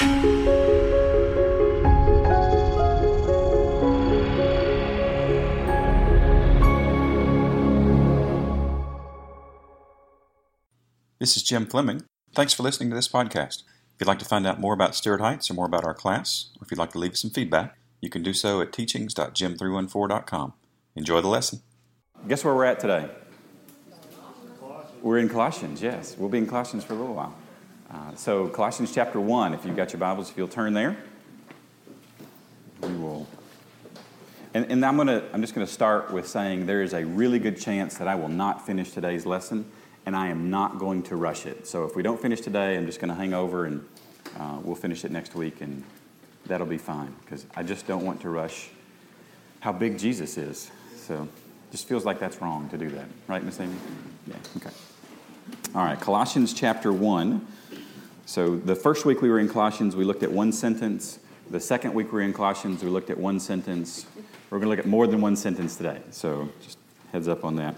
This is Jim Fleming. Thanks for listening to this podcast. If you'd like to find out more about Stuart Heights or more about our class, or if you'd like to leave us some feedback, you can do so at teachings.jim314.com. Enjoy the lesson. Guess where we're at today? We're in Colossians, yes. We'll be in Colossians for a little while. Uh, so, Colossians chapter 1, if you've got your Bibles, if you'll turn there, we will. And, and I'm, gonna, I'm just going to start with saying there is a really good chance that I will not finish today's lesson and I am not going to rush it. So if we don't finish today, I'm just going to hang over and uh, we'll finish it next week, and that'll be fine because I just don't want to rush how big Jesus is. So just feels like that's wrong to do that, right, Miss Amy? Yeah, okay. All right, Colossians chapter 1. So the first week we were in Colossians, we looked at one sentence. The second week we were in Colossians, we looked at one sentence. We're going to look at more than one sentence today. So just heads up on that.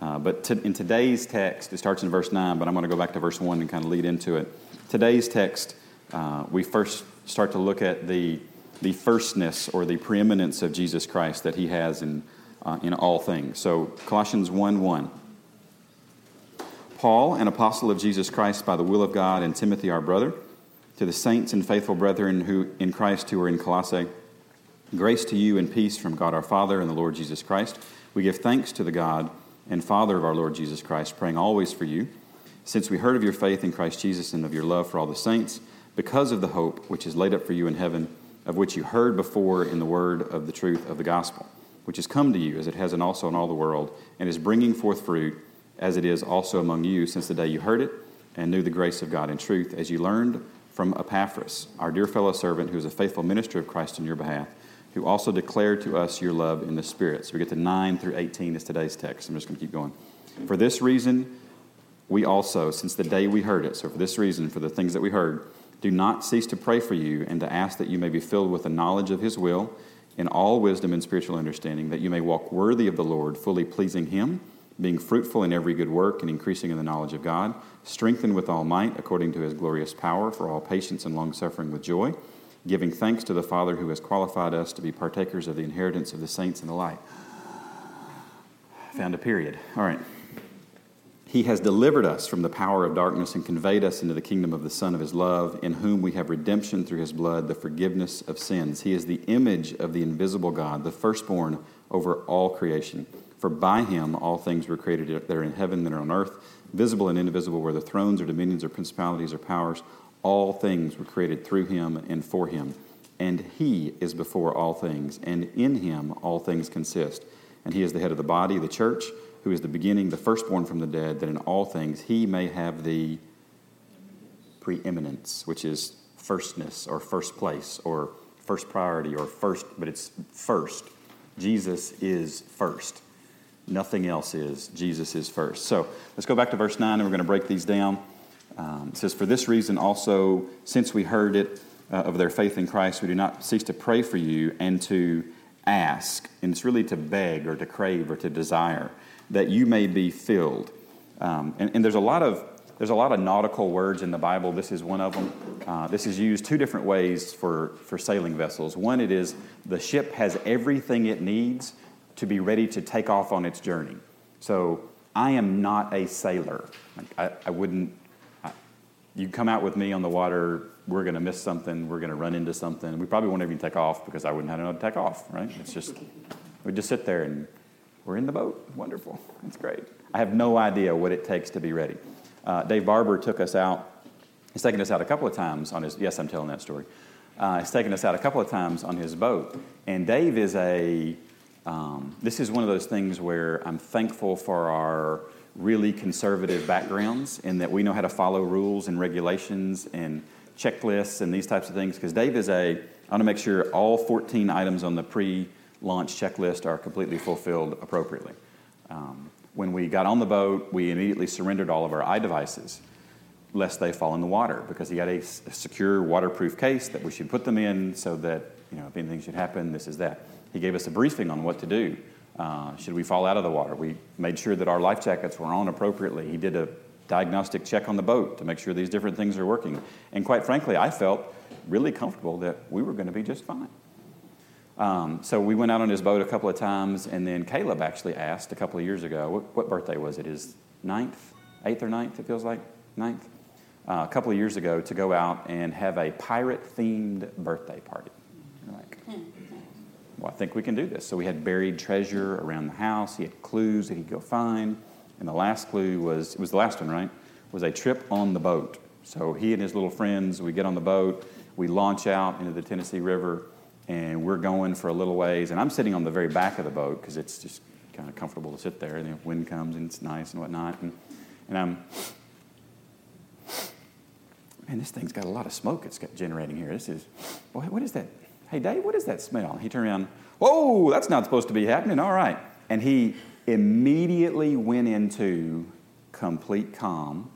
Uh, but to, in today's text, it starts in verse 9, but I'm going to go back to verse 1 and kind of lead into it. Today's text, uh, we first start to look at the, the firstness or the preeminence of Jesus Christ that he has in, uh, in all things. So, Colossians 1 1. Paul, an apostle of Jesus Christ by the will of God, and Timothy, our brother, to the saints and faithful brethren who in Christ who are in Colossae, grace to you and peace from God our Father and the Lord Jesus Christ. We give thanks to the God and Father of our Lord Jesus Christ, praying always for you, since we heard of your faith in Christ Jesus and of your love for all the saints, because of the hope which is laid up for you in heaven, of which you heard before in the word of the truth of the gospel, which has come to you as it has also in all the world, and is bringing forth fruit, as it is also among you since the day you heard it and knew the grace of God in truth, as you learned from Epaphras, our dear fellow servant, who is a faithful minister of Christ in your behalf who also declared to us your love in the Spirit. So we get to 9 through 18 is today's text. I'm just going to keep going. For this reason, we also, since the day we heard it, so for this reason, for the things that we heard, do not cease to pray for you and to ask that you may be filled with the knowledge of His will in all wisdom and spiritual understanding, that you may walk worthy of the Lord, fully pleasing Him, being fruitful in every good work and increasing in the knowledge of God, strengthened with all might according to His glorious power for all patience and long suffering with joy giving thanks to the Father who has qualified us to be partakers of the inheritance of the saints in the light. Found a period. All right. He has delivered us from the power of darkness and conveyed us into the kingdom of the Son of His love, in whom we have redemption through His blood, the forgiveness of sins. He is the image of the invisible God, the firstborn over all creation. For by Him all things were created that are in heaven and are on earth, visible and invisible, whether thrones or dominions or principalities or powers. All things were created through him and for him. And he is before all things, and in him all things consist. And he is the head of the body, the church, who is the beginning, the firstborn from the dead, that in all things he may have the preeminence, which is firstness or first place or first priority or first, but it's first. Jesus is first. Nothing else is. Jesus is first. So let's go back to verse 9 and we're going to break these down. Um, it says, For this reason also, since we heard it uh, of their faith in Christ, we do not cease to pray for you and to ask, and it's really to beg or to crave or to desire, that you may be filled. Um, and, and, there's a lot of there's a lot of nautical words in the Bible. This is one of them. Uh, this is used two different ways for, for sailing vessels. One, it is the ship has everything it needs to be ready to take off on its journey. So I am not a sailor. I, I wouldn't you come out with me on the water, we're going to miss something, we're going to run into something. We probably won't even take off because I wouldn't have know to take off, right? It's just, we just sit there and we're in the boat. Wonderful. That's great. I have no idea what it takes to be ready. Uh, Dave Barber took us out. He's taken us out a couple of times on his, yes, I'm telling that story. Uh, he's taken us out a couple of times on his boat. And Dave is a, um, this is one of those things where I'm thankful for our really conservative backgrounds in that we know how to follow rules and regulations and checklists and these types of things. Because Dave is a, I want to make sure all 14 items on the pre launch checklist are completely fulfilled appropriately. Um, when we got on the boat, we immediately surrendered all of our eye devices lest they fall in the water because he a, a secure waterproof case that we should put them in so that you know if anything should happen this is that he gave us a briefing on what to do uh, should we fall out of the water? We made sure that our life jackets were on appropriately. He did a diagnostic check on the boat to make sure these different things are working. And quite frankly, I felt really comfortable that we were going to be just fine. Um, so we went out on his boat a couple of times, and then Caleb actually asked a couple of years ago, what, what birthday was it? His ninth, eighth or ninth, it feels like? Ninth? Uh, a couple of years ago to go out and have a pirate themed birthday party. Well, I think we can do this. So we had buried treasure around the house. He had clues that he'd go find. And the last clue was, it was the last one, right? Was a trip on the boat. So he and his little friends, we get on the boat, we launch out into the Tennessee River, and we're going for a little ways. And I'm sitting on the very back of the boat because it's just kind of comfortable to sit there. And the wind comes and it's nice and whatnot. And, and I'm, man, this thing's got a lot of smoke it's got generating here. This is, what, what is that? Hey, Dave, what is that smell? He turned around, whoa, that's not supposed to be happening. All right. And he immediately went into complete calm,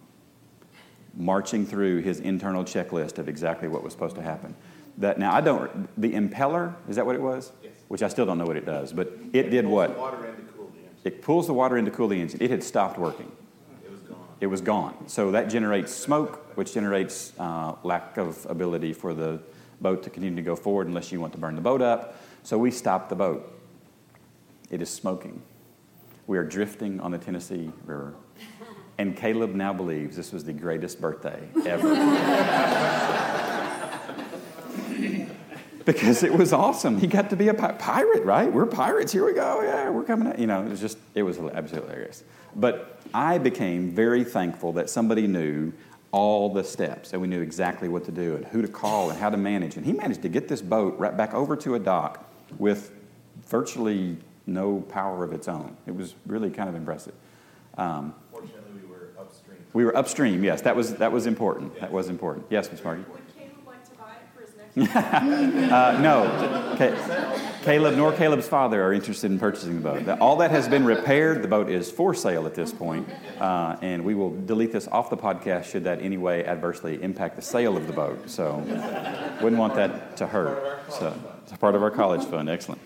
marching through his internal checklist of exactly what was supposed to happen. That now I don't the impeller is that what it was? Yes. Which I still don't know what it does, but it did what? Water in to cool the engine. It pulls the water in to cool the engine. It had stopped working. It was gone. It was gone. So that generates smoke, which generates uh, lack of ability for the boat to continue to go forward unless you want to burn the boat up. So we stopped the boat. It is smoking. We are drifting on the Tennessee River. And Caleb now believes this was the greatest birthday ever. because it was awesome. He got to be a pi- pirate, right? We're pirates. Here we go. Yeah, we're coming out. You know, it was just, it was absolutely hilarious. But I became very thankful that somebody knew all the steps and we knew exactly what to do and who to call and how to manage. And he managed to get this boat right back over to a dock with virtually no power of its own. It was really kind of impressive. Um, Fortunately, we were upstream. we were upstream, yes, that was, that was important. That was important. Yes, Ms. Margie? Would Caleb like to buy it for his next? Uh, no, Ca- Caleb nor Caleb's father are interested in purchasing the boat. All that has been repaired. The boat is for sale at this point, uh, and we will delete this off the podcast should that any way adversely impact the sale of the boat. So, wouldn't want that to hurt. So, it's part of our college fund. Excellent.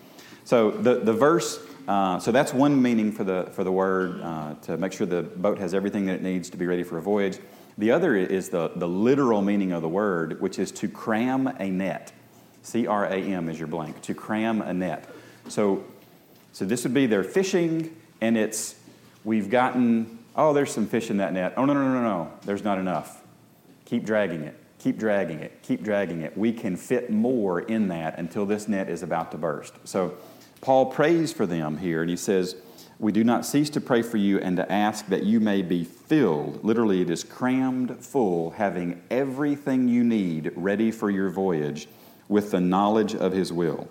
So the the verse. Uh, so that's one meaning for the for the word uh, to make sure the boat has everything that it needs to be ready for a voyage. The other is the the literal meaning of the word, which is to cram a net. C R A M is your blank. To cram a net. So, so this would be they're fishing, and it's we've gotten oh there's some fish in that net. Oh no no no no no there's not enough. Keep dragging it. Keep dragging it. Keep dragging it. We can fit more in that until this net is about to burst. So, Paul prays for them here, and he says. We do not cease to pray for you and to ask that you may be filled. Literally, it is crammed full, having everything you need ready for your voyage with the knowledge of his will.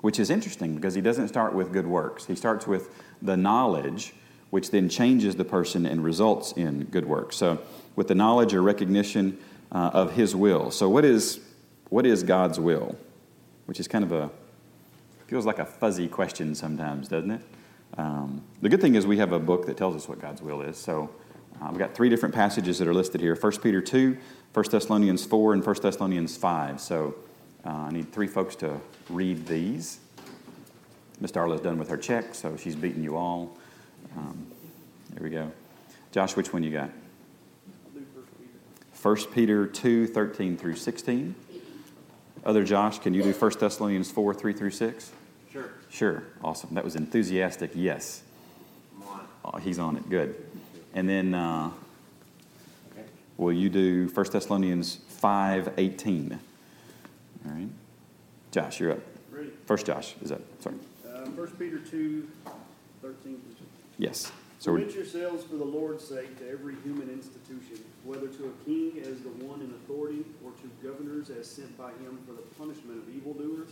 Which is interesting because he doesn't start with good works. He starts with the knowledge, which then changes the person and results in good works. So, with the knowledge or recognition uh, of his will. So, what is, what is God's will? Which is kind of a, feels like a fuzzy question sometimes, doesn't it? Um, the good thing is we have a book that tells us what God's will is. So, uh, we've got three different passages that are listed here 1 Peter 2, 1 Thessalonians 4, and 1 Thessalonians 5. So uh, I need three folks to read these. Miss Darla's done with her check, so she's beating you all. Um, there we go. Josh, which one you got? 1 Peter 2, 13 through 16. Other Josh, can you do 1 Thessalonians 4, 3 through 6? Sure. Sure. Awesome. That was enthusiastic. Yes. On. Oh, he's on it. Good. And then uh, Okay. will you do 1 Thessalonians 5 18? All right. Josh, you're up. Ready. First, Josh is up. Sorry. Uh, First Peter two, thirteen. Yes. So Submit yourselves for the Lord's sake to every human institution, whether to a king as the one in authority, or to governors as sent by him for the punishment of evildoers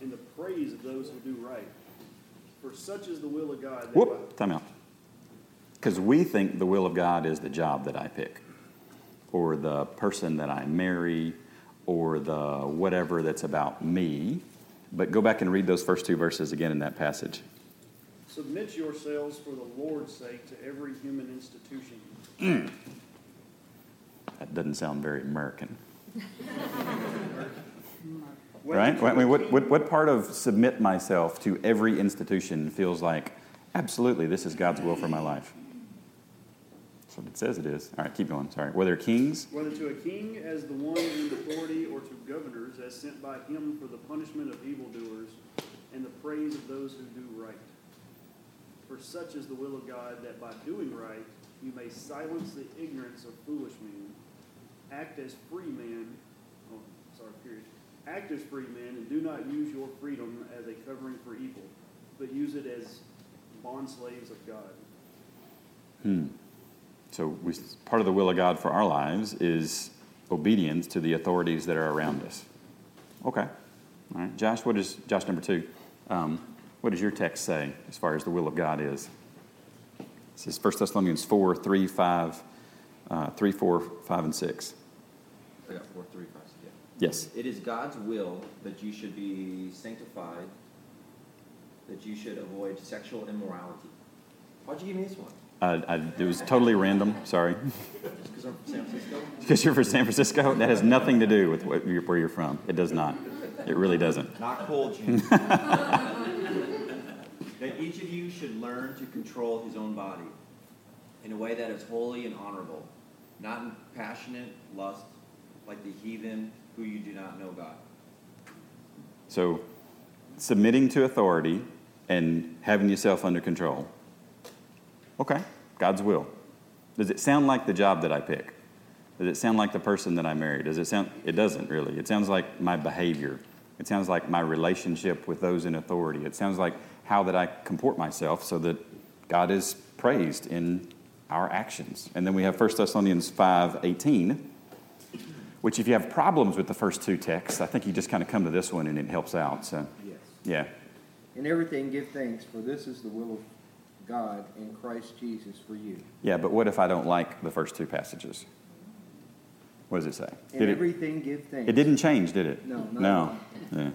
and the praise of those who do right. For such is the will of God. that by- whoop, time out. Because we think the will of God is the job that I pick, or the person that I marry, or the whatever that's about me. But go back and read those first two verses again in that passage. Submit yourselves for the Lord's sake to every human institution. That doesn't sound very American. whether Right? I mean, what, what, what part of submit myself to every institution feels like, absolutely, this is God's will for my life? That's what it says it is. All right, keep going. Sorry. Whether kings, Whether to a king as the one in authority, or to governors as sent by him for the punishment of evildoers and the praise of those who do right. For such is the will of God that by doing right you may silence the ignorance of foolish men, act as free men, oh, sorry, period. Act as free men and do not use your freedom as a covering for evil, but use it as bondslaves of God. Hmm. So, we, part of the will of God for our lives is obedience to the authorities that are around us. Okay. All right. Josh, what is, Josh number two, um, what does your text say as far as the will of God is? It says 1 Thessalonians 4, 3, 5, uh, 3, 4, 5, and 6. I got four, three, five, yeah. Yes. It is God's will that you should be sanctified, that you should avoid sexual immorality. Why'd you give me this one? Uh, I, it was totally random. Sorry. Just because I'm from San Francisco? Because you're from San Francisco? That has nothing to do with what where you're from. It does not. It really doesn't. Not cool, Jim. that each of you should learn to control his own body in a way that is holy and honorable, not in passionate lust like the heathen who you do not know God. So, submitting to authority and having yourself under control. Okay, God's will. Does it sound like the job that I pick? Does it sound like the person that I marry? Does it sound? It doesn't really. It sounds like my behavior. It sounds like my relationship with those in authority. It sounds like how that I comport myself so that God is praised in our actions. And then we have 1 Thessalonians 5 18, which, if you have problems with the first two texts, I think you just kind of come to this one and it helps out. So, Yes. yeah. In everything give thanks, for this is the will of God in Christ Jesus for you. Yeah, but what if I don't like the first two passages? What does it say? In Did it, everything give thanks. it didn't change, did it? No, No. Yeah.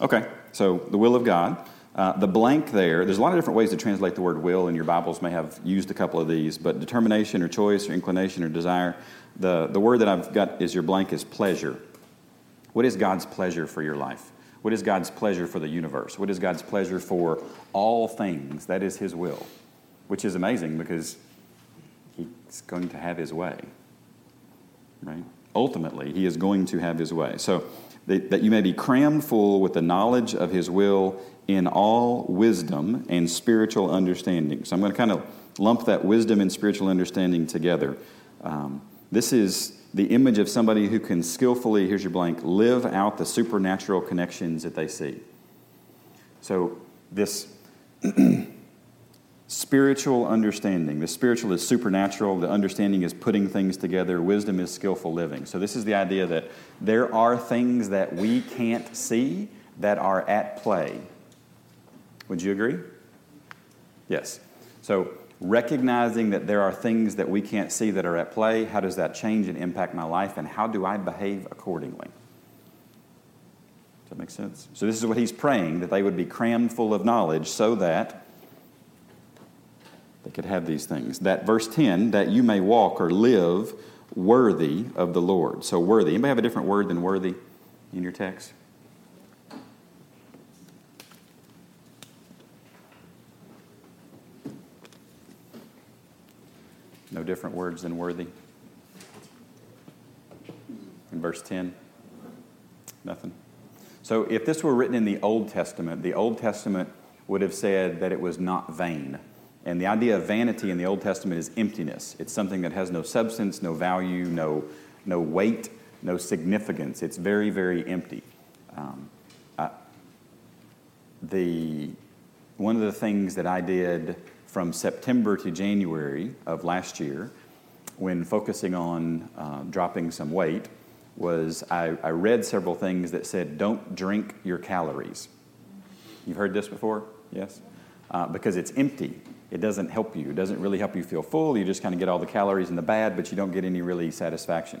Okay, so the will of God. Uh, the blank there, there's a lot of different ways to translate the word will, and your Bibles may have used a couple of these, but determination or choice or inclination or desire. The, the word that I've got is your blank is pleasure. What is God's pleasure for your life? What is God's pleasure for the universe? What is God's pleasure for all things? That is His will, which is amazing because He's going to have His way. Right? Ultimately, He is going to have His way. So, that, you may be crammed full with the knowledge of His will in all wisdom and spiritual understanding. So, I'm going to kind of lump that wisdom and spiritual understanding together. Um, this is the image of somebody who can skillfully, here's your blank, live out the supernatural connections that they see. So, this spiritual understanding, the spiritual is supernatural, the understanding is putting things together, wisdom is skillful living. So, this is the idea that there are things that we can't see that are at play. Would you agree? Yes. So, recognizing that there are things that we can't see that are at play, how does that change and impact my life, and how do I behave accordingly? Does that make sense? So, this is what he's praying that they would be crammed full of knowledge so that they could have these things. That verse 10, that you may walk or live worthy of the Lord. So, worthy. Anybody have a different word than worthy in your text? Different words than worthy? In verse 10? Nothing. So, if this were written in the Old Testament, the Old Testament would have said that it was not vain. And the idea of vanity in the Old Testament is emptiness. It's something that has no substance, no value, no, no weight, no significance. It's very, very empty. Um, I, the, one of the things that I did from September to January of last year, when focusing on uh, dropping some weight, was I, I read several things that said, don't drink your calories. You've heard this before? Yes? Uh, because it's empty. It doesn't help you. It doesn't really help you feel full. You just kind of get all the calories in the bad, but you don't get any really satisfaction.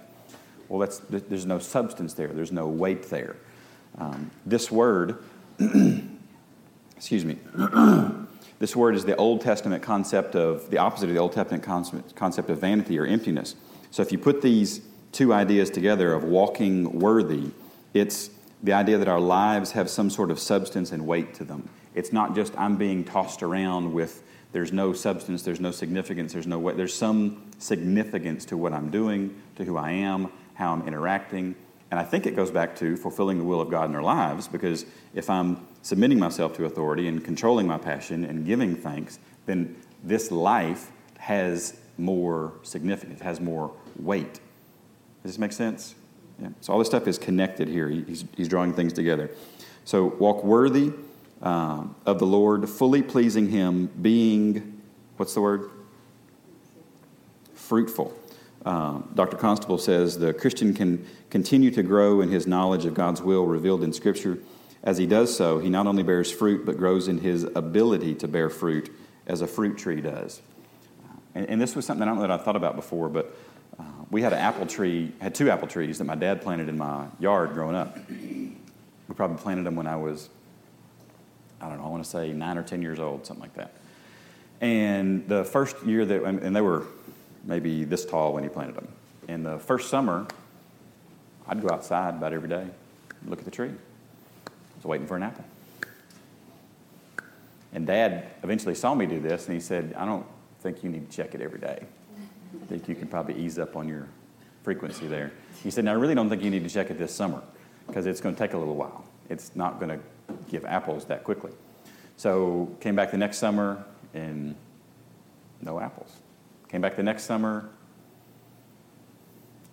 Well, that's, there's no substance there, there's no weight there. Um, this word, excuse me, this word is the Old Testament concept of, the opposite of the Old Testament concept of vanity or emptiness. So if you put these two ideas together of walking worthy, it's the idea that our lives have some sort of substance and weight to them. It's not just I'm being tossed around with there's no substance, there's no significance, there's no weight. There's some significance to what I'm doing, to who I am, how I'm interacting. And I think it goes back to fulfilling the will of God in our lives because if I'm submitting myself to authority and controlling my passion and giving thanks, then this life has more significance, has more weight. Does this make sense? Yeah. So all this stuff is connected here. He's, he's drawing things together. So walk worthy um, of the Lord, fully pleasing Him, being, what's the word? Fruitful. Um, Dr. Constable says the Christian can continue to grow in his knowledge of God's will revealed in Scripture. As he does so, he not only bears fruit, but grows in his ability to bear fruit as a fruit tree does. And, and this was something I don't know that I thought about before, but uh, we had an apple tree, had two apple trees that my dad planted in my yard growing up. We probably planted them when I was, I don't know, I want to say nine or 10 years old, something like that. And the first year that, and they were maybe this tall when he planted them. In the first summer, I'd go outside about every day, look at the tree. Was waiting for an apple. And Dad eventually saw me do this, and he said, I don't think you need to check it every day. I think you can probably ease up on your frequency there. He said, Now, I really don't think you need to check it this summer because it's going to take a little while. It's not going to give apples that quickly. So, came back the next summer and no apples. Came back the next summer,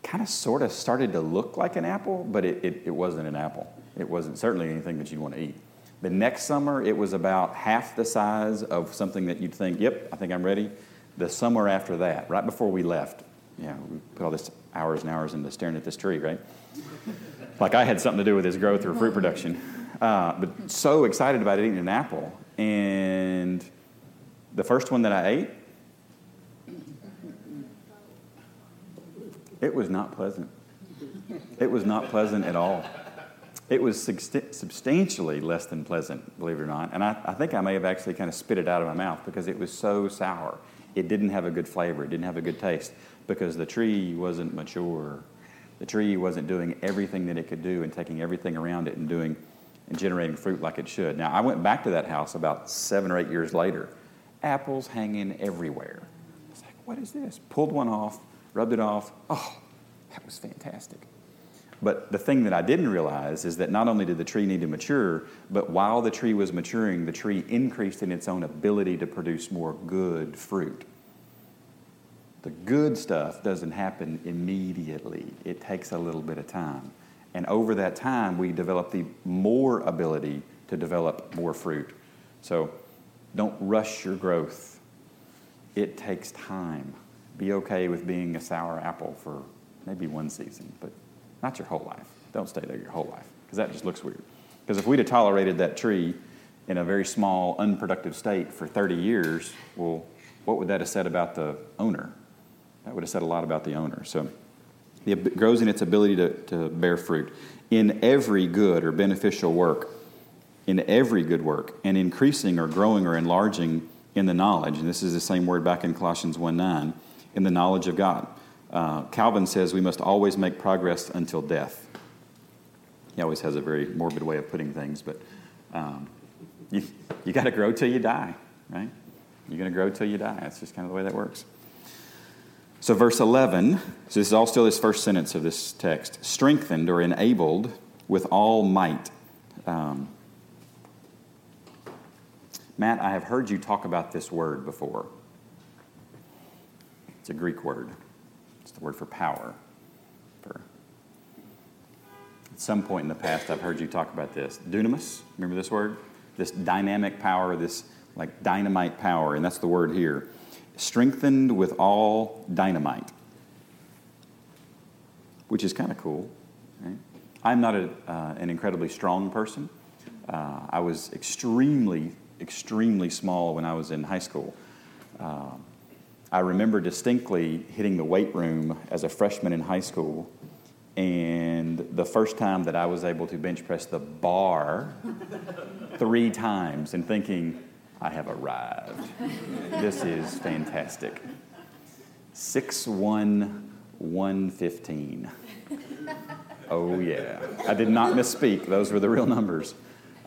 kind of sort of started to look like an apple, but it, it, it wasn't an apple. It wasn't certainly anything that you'd want to eat. The next summer, it was about half the size of something that you'd think, yep, I think I'm ready. The summer after that, right before we left, you know, we put all this hours and hours into staring at this tree, right? like I had something to do with its growth or fruit production. Uh, but so excited about eating an apple. And the first one that I ate, it was not pleasant. It was not pleasant at all. It was substantially less than pleasant, believe it or not. And I, I, think I may have actually kind of spit it out of my mouth because it was so sour. It didn't have a good flavor, it didn't have a good taste because the tree wasn't mature. The tree wasn't doing everything that it could do and taking everything around it and doing and generating fruit like it should. Now, I went back to that house about seven or eight years later. Apples hanging everywhere. I was like, what is this? Pulled one off, rubbed it off. Oh, that was fantastic. But the thing that I didn't realize is that not only did the tree need to mature, but while the tree was maturing, the tree increased in its own ability to produce more good fruit. The good stuff doesn't happen immediately, it takes a little bit of time. And over that time, we develop the more ability to develop more fruit. So don't rush your growth, it takes time. Be okay with being a sour apple for maybe one season, but not your whole life. Don't stay there your whole life, because that just looks weird. Because if we'd have tolerated that tree in a very small, unproductive state for 30 years, well, what would that have said about the owner? That would have said a lot about the owner. So it grows in its ability to, to bear fruit. In every good or beneficial work, in every good work, and increasing or growing or enlarging in the knowledge, and this is the same word back in Colossians 1 9, in the knowledge of God. Uh, Calvin says we must always make progress until death. He always has a very morbid way of putting things, but um, you, you got to grow till you die, right? You're going to grow till you die. That's just kind of the way that works. So, verse 11, so this is all still this first sentence of this text strengthened or enabled with all might. Um, Matt, I have heard you talk about this word before. It's a Greek word the word for power. For at some point in the past, I've heard you talk about this. Dunamis, remember this word? This dynamic power, this like dynamite power, and that's the word here. Strengthened with all dynamite, which is kind of cool. Right? I'm not a, uh, an incredibly strong person. Uh, I was extremely, extremely small when I was in high school. Uh, I remember distinctly hitting the weight room as a freshman in high school, and the first time that I was able to bench press the bar three times and thinking, I have arrived. This is fantastic. 6'1, 115. Oh, yeah. I did not misspeak, those were the real numbers.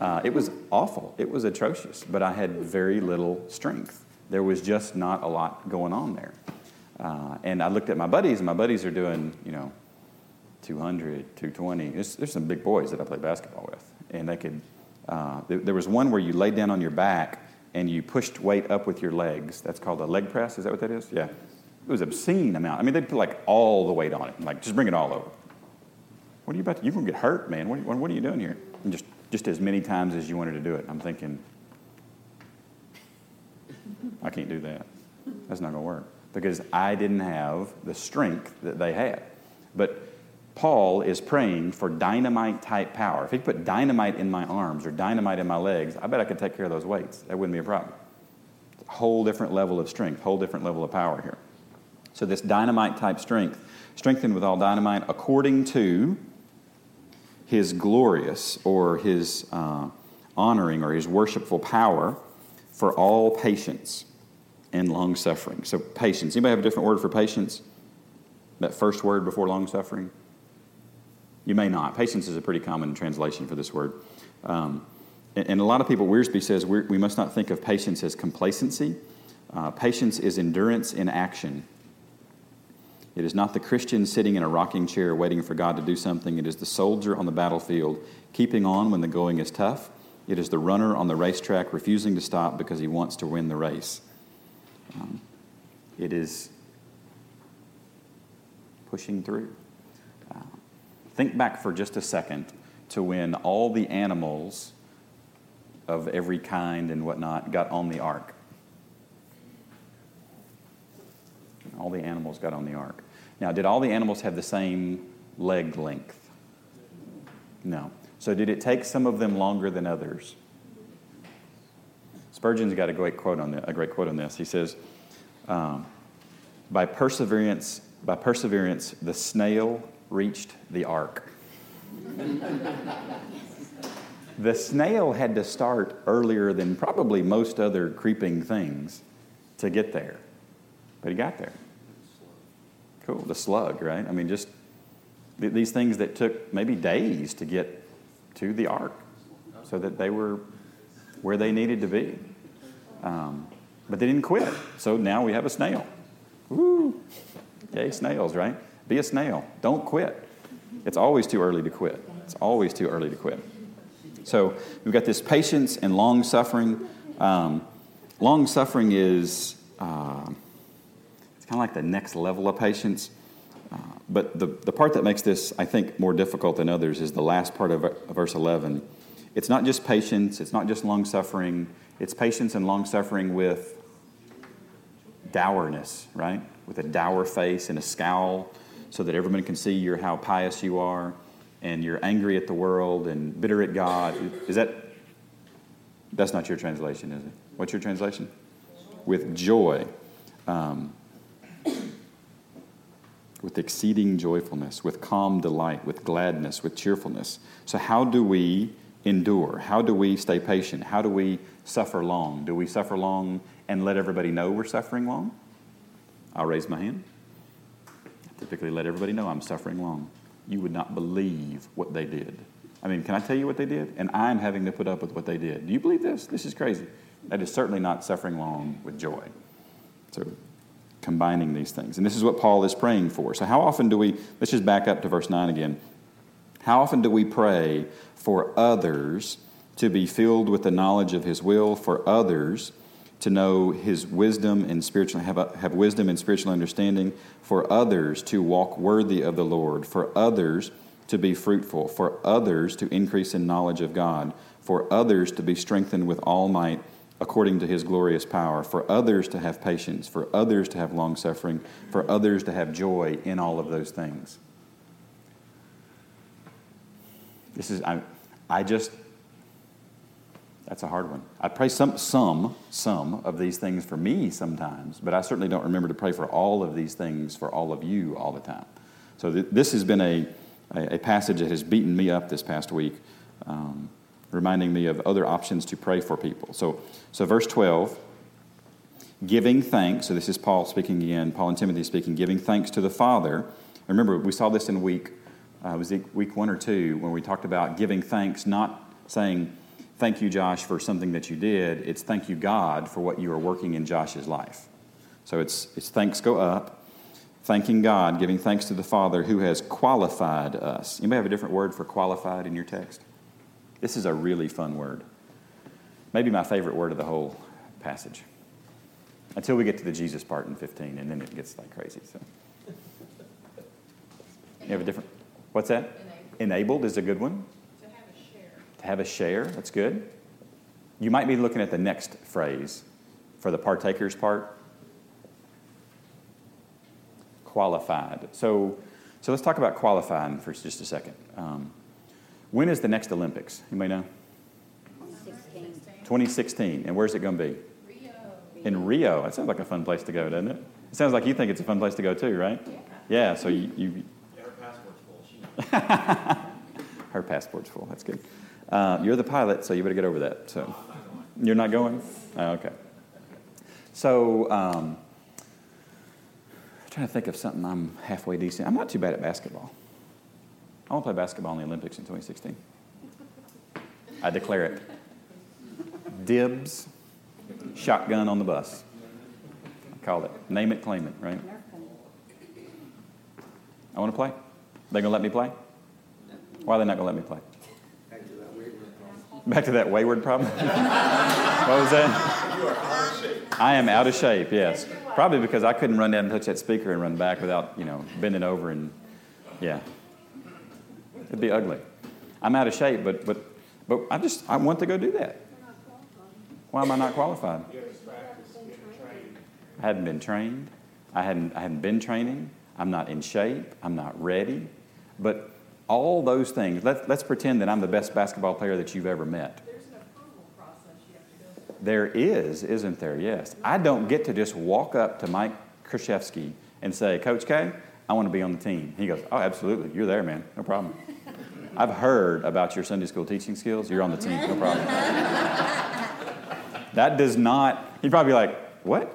Uh, it was awful, it was atrocious, but I had very little strength there was just not a lot going on there. Uh, and I looked at my buddies, and my buddies are doing, you know, 200, 220. There's, there's some big boys that I play basketball with. And they could, uh, there, was one where you laid down on your back and you pushed weight up with your legs. That's called a leg press. Is that what that is? Yeah. It was obscene amount. I mean, they'd put like all the weight on it. Like, just bring it all over. What are you about to, you're going to get hurt, man. What, what, what are you doing here? And just, just as many times as you wanted to do it. I'm thinking, I can't do that. That's not going to work because I didn't have the strength that they had. But Paul is praying for dynamite type power. If he put dynamite in my arms or dynamite in my legs, I bet I could take care of those weights. That wouldn't be a problem. Whole different level of strength, whole different level of power here. So, this dynamite type strength, strengthened with all dynamite according to his glorious or his uh, honoring or his worshipful power for all patience and long suffering. So, patience. Anybody have a different word for patience? That first word before long suffering? You may not. Patience is a pretty common translation for this word. Um, and, and, a lot of people, Wiersbe says, we must not think of patience as complacency. Uh, patience is endurance in action. It is not the Christian sitting in a rocking chair waiting for God to do something. It is the soldier on the battlefield keeping on when the going is tough. It is the runner on the racetrack refusing to stop because he wants to win the race. Um, it is pushing through. Think back for just a second to when all the animals of every kind and whatnot got on the ark. All the animals got on the ark. Now, did all the animals have the same leg length? No. So, did it take some of them longer than others? Spurgeon's got a great quote on this. A great quote on this. He says, um, "By perseverance, by perseverance, the snail reached the ark. the snail had to start earlier than probably most other creeping things to get there, but he got there. Cool, the slug, right? I mean, just th- these things that took maybe days to get to the ark so that they were where they needed to be. Um, but they didn't quit, so now we have a snail. Woo! Yay, snails, right? Be a snail. Don't quit. It's always too early to quit. It's always too early to quit. So we've got this patience and long suffering. Um, long suffering is uh, it's kind of like the next level of patience. But the, the part that makes this, I think, more difficult than others is the last part of verse 11. It's not just patience, it's not just long suffering, it's patience and long suffering with dourness, right? With a dour face and a scowl so that everyone can see you're how pious you are and you're angry at the world and bitter at God. Is that that's not your translation, is it? What's your translation? With joy. Um, with exceeding joyfulness, with calm delight, with gladness, with cheerfulness. So, how do we endure? How do we stay patient? How do we suffer long? Do we suffer long and let everybody know we're suffering long? I'll raise my hand typically let everybody know I'm suffering long. You would not believe what they did. I mean, can I tell you what they did? And I'm having to put up with what they did. Do you believe this? This is crazy. That is certainly not suffering long with joy. So, combining these things. And this is what Paul is praying for. So, how often do we, let's just back up to verse 9 again. How often do we pray for others to be filled with the knowledge of his will, for others to know his wisdom and spiritual have, have wisdom and spiritual understanding for others to walk worthy of the lord for others to be fruitful for others to increase in knowledge of god for others to be strengthened with all might according to his glorious power for others to have patience for others to have long suffering for others to have joy in all of those things this is i, I just that's a hard one. I pray some, some, some of these things for me sometimes, but I certainly don't remember to pray for all of these things for all of you all the time. So th- this has been a, a, a, passage that has beaten me up this past week, um, reminding me of other options to pray for people. So, so verse 12, giving thanks. So this is Paul speaking again, Paul and Timothy speaking, giving thanks to the Father. Remember, we saw this in week, uh, was it week one or two, when we talked about giving thanks, not saying, thank you, Josh, for something that you did. It's thank you, God, for what you are working in Josh's life. So it's, it's thanks go up. thanking God, giving thanks to the Father who has qualified us. You may have a different word for qualified in your text. This is a really fun word. Maybe my favorite word of the whole passage. Until we get to the Jesus part in 15, and then it gets like crazy. So. You have a different. What's that? Enabled. Enabled is a good one. To have a share. To have a share, that's good. You might be looking at the next phrase for the partakers part. Qualified. So, so let's talk about qualifying for just a second. Um, when is the next Olympics? You may know. 2016. And where's it going to be? Rio. In Rio. That sounds like a fun place to go, doesn't it? It sounds like you think it's a fun place to go too, right? Yeah. Yeah. So you, you Yeah, her passport's full. She her passport's full. That's good. Uh, you're the pilot, so you better get over that. So you're not going. Oh, okay. So um, I'm trying to think of something I'm halfway decent. I'm not too bad at basketball. I want to play basketball in the Olympics in 2016. I declare it. Dibs, shotgun on the bus. I called it. Name it, claim it, right? I want to play. They gonna let me play? Why are they not gonna let me play? Back to that wayward problem. what was that? I am out of shape. Yes, probably because I couldn't run down and touch that speaker and run back without you know bending over and yeah, it'd be ugly. I'm out of shape, but but but I just I want to go do that. Why am I not qualified? I hadn't been trained. I hadn't, I hadn't been training. I'm not in shape. I'm not ready. But all those things, let, let's pretend that I'm the best basketball player that you've ever met. There is, isn't there? Yes. I don't get to just walk up to Mike Krzyzewski and say, Coach K, I want to be on the team. He goes, Oh, absolutely. You're there, man. No problem. I've heard about your Sunday school teaching skills. You're on the team. No problem. that does not, he'd probably be like, What?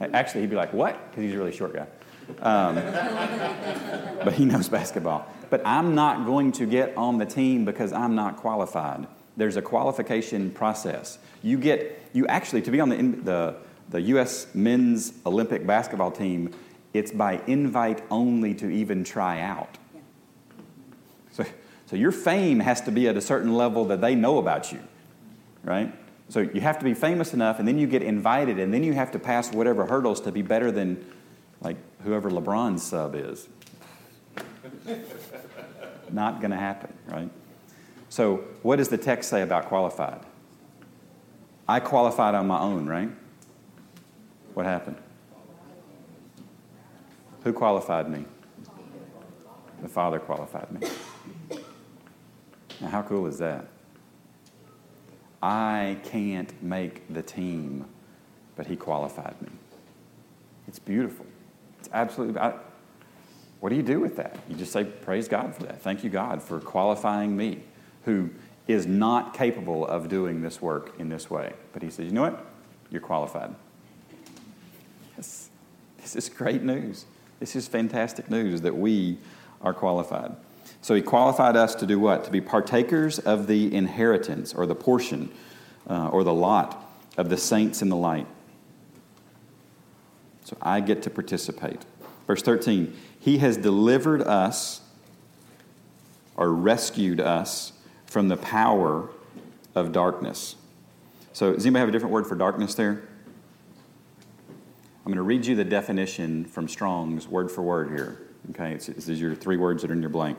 Actually, he'd be like, What? Because he's a really short guy. Um, but he knows basketball. But I'm not going to get on the team because I'm not qualified. There's a qualification process. You get, you actually, to be on the, the, the U.S. men's Olympic basketball team, it's by invite only to even try out. So, your fame has to be at a certain level that they know about you, right? So you have to be famous enough, and then you get invited, and then you have to pass whatever hurdles to be better than, like, whoever LeBron's sub is. Not going to happen, right? So, what does the text say about qualified? I qualified on my own, right? What happened? Who qualified me? The Father qualified me. Now, how cool is that? I can't make the team, but He qualified me. It's beautiful. It's absolutely. I, what do you do with that? You just say, Praise God for that. Thank you, God, for qualifying me, who is not capable of doing this work in this way. But He says, You know what? You're qualified. Yes. This is great news. This is fantastic news that we are qualified. So He qualified us to do what? To be partakers of the inheritance or the portion uh, or the lot of the saints in the light. So I get to participate. Verse 13, He has delivered us or rescued us from the power of darkness. So, does anybody have a different word for darkness there? I'm going to read you the definition from Strong's word for word here. Okay, it's, this is your three words that are in your blank.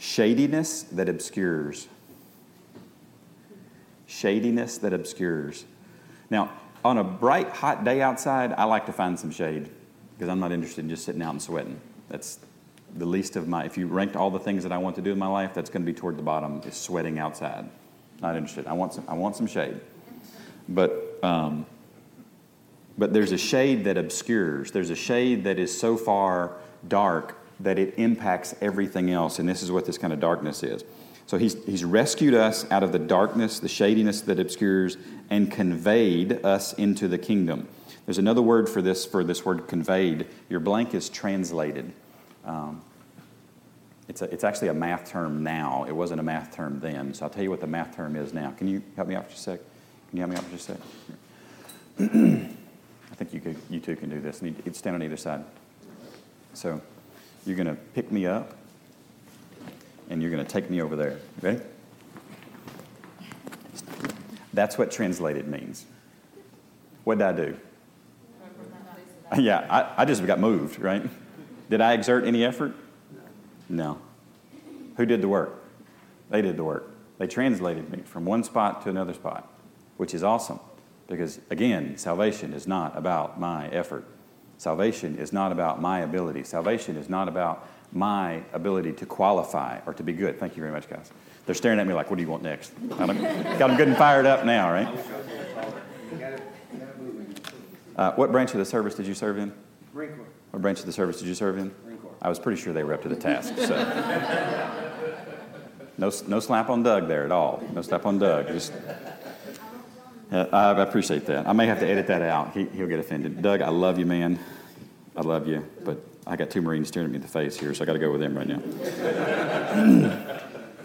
Shadiness that obscures. Shadiness that obscures. Now, on a bright, hot day outside, I like to find some shade because I'm not interested in just sitting out and sweating. That's the least of my, if you ranked all the things that I want to do in my life, that's going to be toward the bottom, is sweating outside. Not interested. I want some, I want some shade. But, um, but there's a shade that obscures. There's a shade that is so far dark that it impacts everything else. And this is what this kind of darkness is. So he's, he's rescued us out of the darkness, the shadiness that obscures, and conveyed us into the kingdom. There's another word for this, for this word conveyed. Your blank is translated. Um, it's, a, it's actually a math term now. It wasn't a math term then. So I'll tell you what the math term is now. Can you help me out for just a sec? Can you help me out for just a sec? I think you, could, you two can do this. Stand on either side. So you're going to pick me up and you're going to take me over there. Ready? That's what translated means. What did I do? Yeah, I, I just got moved, right? Did I exert any effort? No. Who did the work? They did the work. They translated me from one spot to another spot, which is awesome because, again, salvation is not about my effort. Salvation is not about my ability. Salvation is not about my ability to qualify or to be good. Thank you very much, guys. They're staring at me like, what do you want next? Got them, good and fired up now, right? Uh, what branch of the service did you serve in? Marine Corps. What branch of the service did you serve in? Marine Corps. I was pretty sure they were up to the task. So. no, no slap on Doug there at all. No slap on Doug. Just, uh, I appreciate that. I may have to edit that out. He, he'll get offended. Doug, I love you, man. I love you, but I got two Marines staring at me in the face here, so I got to go with them right now.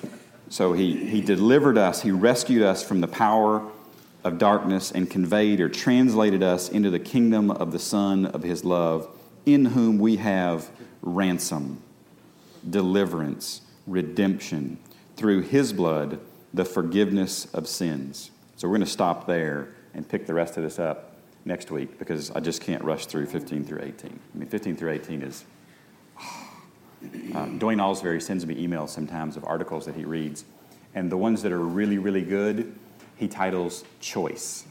so he, he delivered us, he rescued us from the power of darkness and conveyed or translated us into the kingdom of the Son of his love, in whom we have ransom, deliverance, redemption, through his blood, the forgiveness of sins. So we're going to stop there and pick the rest of this up next week because I just can't rush through 15 through 18. I mean, 15 through 18 is. Um, Dwayne Allsbury sends me emails sometimes of articles that he reads, and the ones that are really, really good, he titles choice.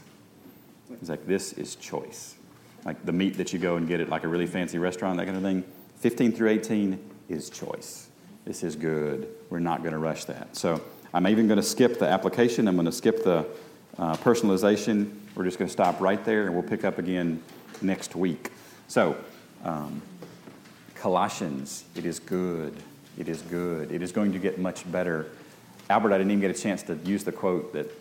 He's like, this is choice. Like the meat that you go and get at like a really fancy restaurant, that kind of thing. 15 through 18 is choice. This is good. We're not going to rush that. So I'm even going to skip the application. I'm going to skip the uh, personalization. We're just going to stop right there and we'll pick up again next week. So, um, Colossians, it is good. It is good. It is going to get much better. Albert, I didn't even get a chance to use the quote that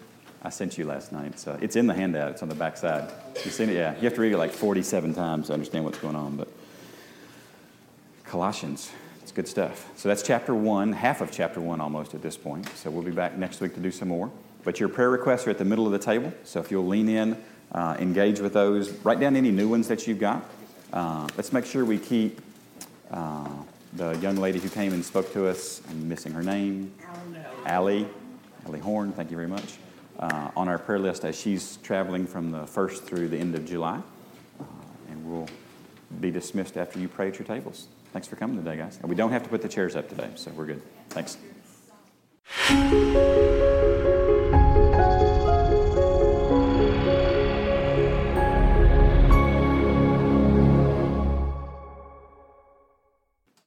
I sent you last night. So it's in the handout. It's on the back side. You seen it? Yeah. You have to read it like 47 times to understand what's going on. But Colossians, it's good stuff. So that's chapter one, half of chapter one almost at this point. So we'll be back next week to do some more. But your prayer requests are at the middle of the table. So if you'll lean in, uh, engage with those, write down any new ones that you've got. Uh, let's make sure we keep uh, the young lady who came and spoke to us, I'm missing her name, Allie, Allie Horn, thank you very much, uh, on our prayer list as she's traveling from the 1st through the end of July. Uh, and we'll be dismissed after you pray at your tables. Thanks for coming today, guys. And we don't have to put the chairs up today, so we're good. Thanks.